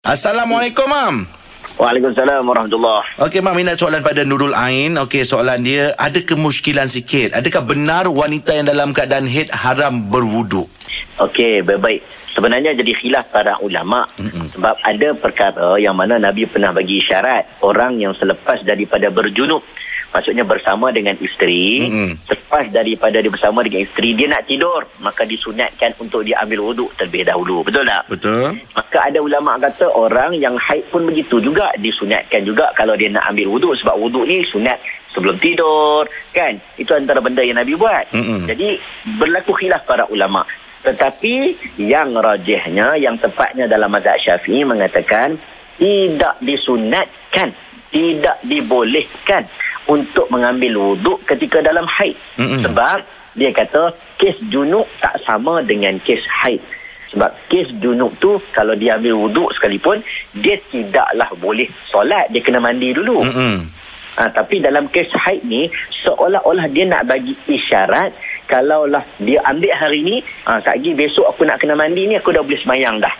Assalamualaikum, Mam. Waalaikumsalam warahmatullahi Okey, Mam, minat soalan pada Nurul Ain. Okey, soalan dia, ada kemuskilan sikit. Adakah benar wanita yang dalam keadaan haid haram berwuduk? Okey, baik-baik. Sebenarnya jadi khilaf para ulama mm sebab ada perkara yang mana Nabi pernah bagi isyarat orang yang selepas daripada berjunub maksudnya bersama dengan isteri Mm-mm. selepas daripada dia bersama dengan isteri dia nak tidur maka disunatkan untuk dia ambil wuduk terlebih dahulu betul tak Betul? Maka ada ulama kata orang yang haid pun begitu juga disunatkan juga kalau dia nak ambil wuduk sebab wuduk ni sunat sebelum tidur kan itu antara benda yang Nabi buat. Mm-mm. Jadi berlaku khilaf para ulama. Tetapi yang rajihnya yang tepatnya dalam mazhab Syafi'i mengatakan tidak disunatkan, tidak dibolehkan untuk mengambil wuduk ketika dalam haid. Mm-mm. Sebab dia kata kes junub tak sama dengan kes haid. Sebab kes junub tu kalau dia ambil wuduk sekalipun dia tidaklah boleh solat, dia kena mandi dulu. Mm-mm. Ha, tapi dalam kes haid ni seolah-olah dia nak bagi isyarat kalaulah dia ambil hari ni ha, tak lagi besok aku nak kena mandi ni aku dah boleh semayang dah.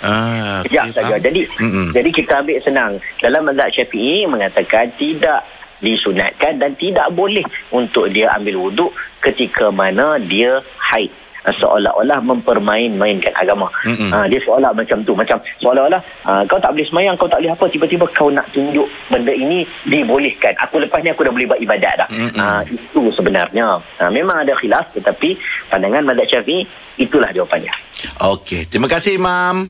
Ah, Sekejap saja. Jadi Mm-mm. jadi kita ambil senang. Dalam mazhab Syafi'i mengatakan tidak disunatkan dan tidak boleh untuk dia ambil wuduk ketika mana dia haid. Ha, seolah-olah mempermain-mainkan agama. Mm-mm. Ha, dia seolah macam tu. Macam seolah-olah ha, kau tak boleh semayang, kau tak boleh apa. Tiba-tiba kau nak tunjuk benda ini dibolehkan. Aku lepas ni aku dah boleh buat ibadat dah. Mm-mm. Ha, itu sebenarnya. Ha, memang ada khilaf tetapi pandangan mazhab Syafi'i itulah jawapannya. Okey, terima kasih, Mam.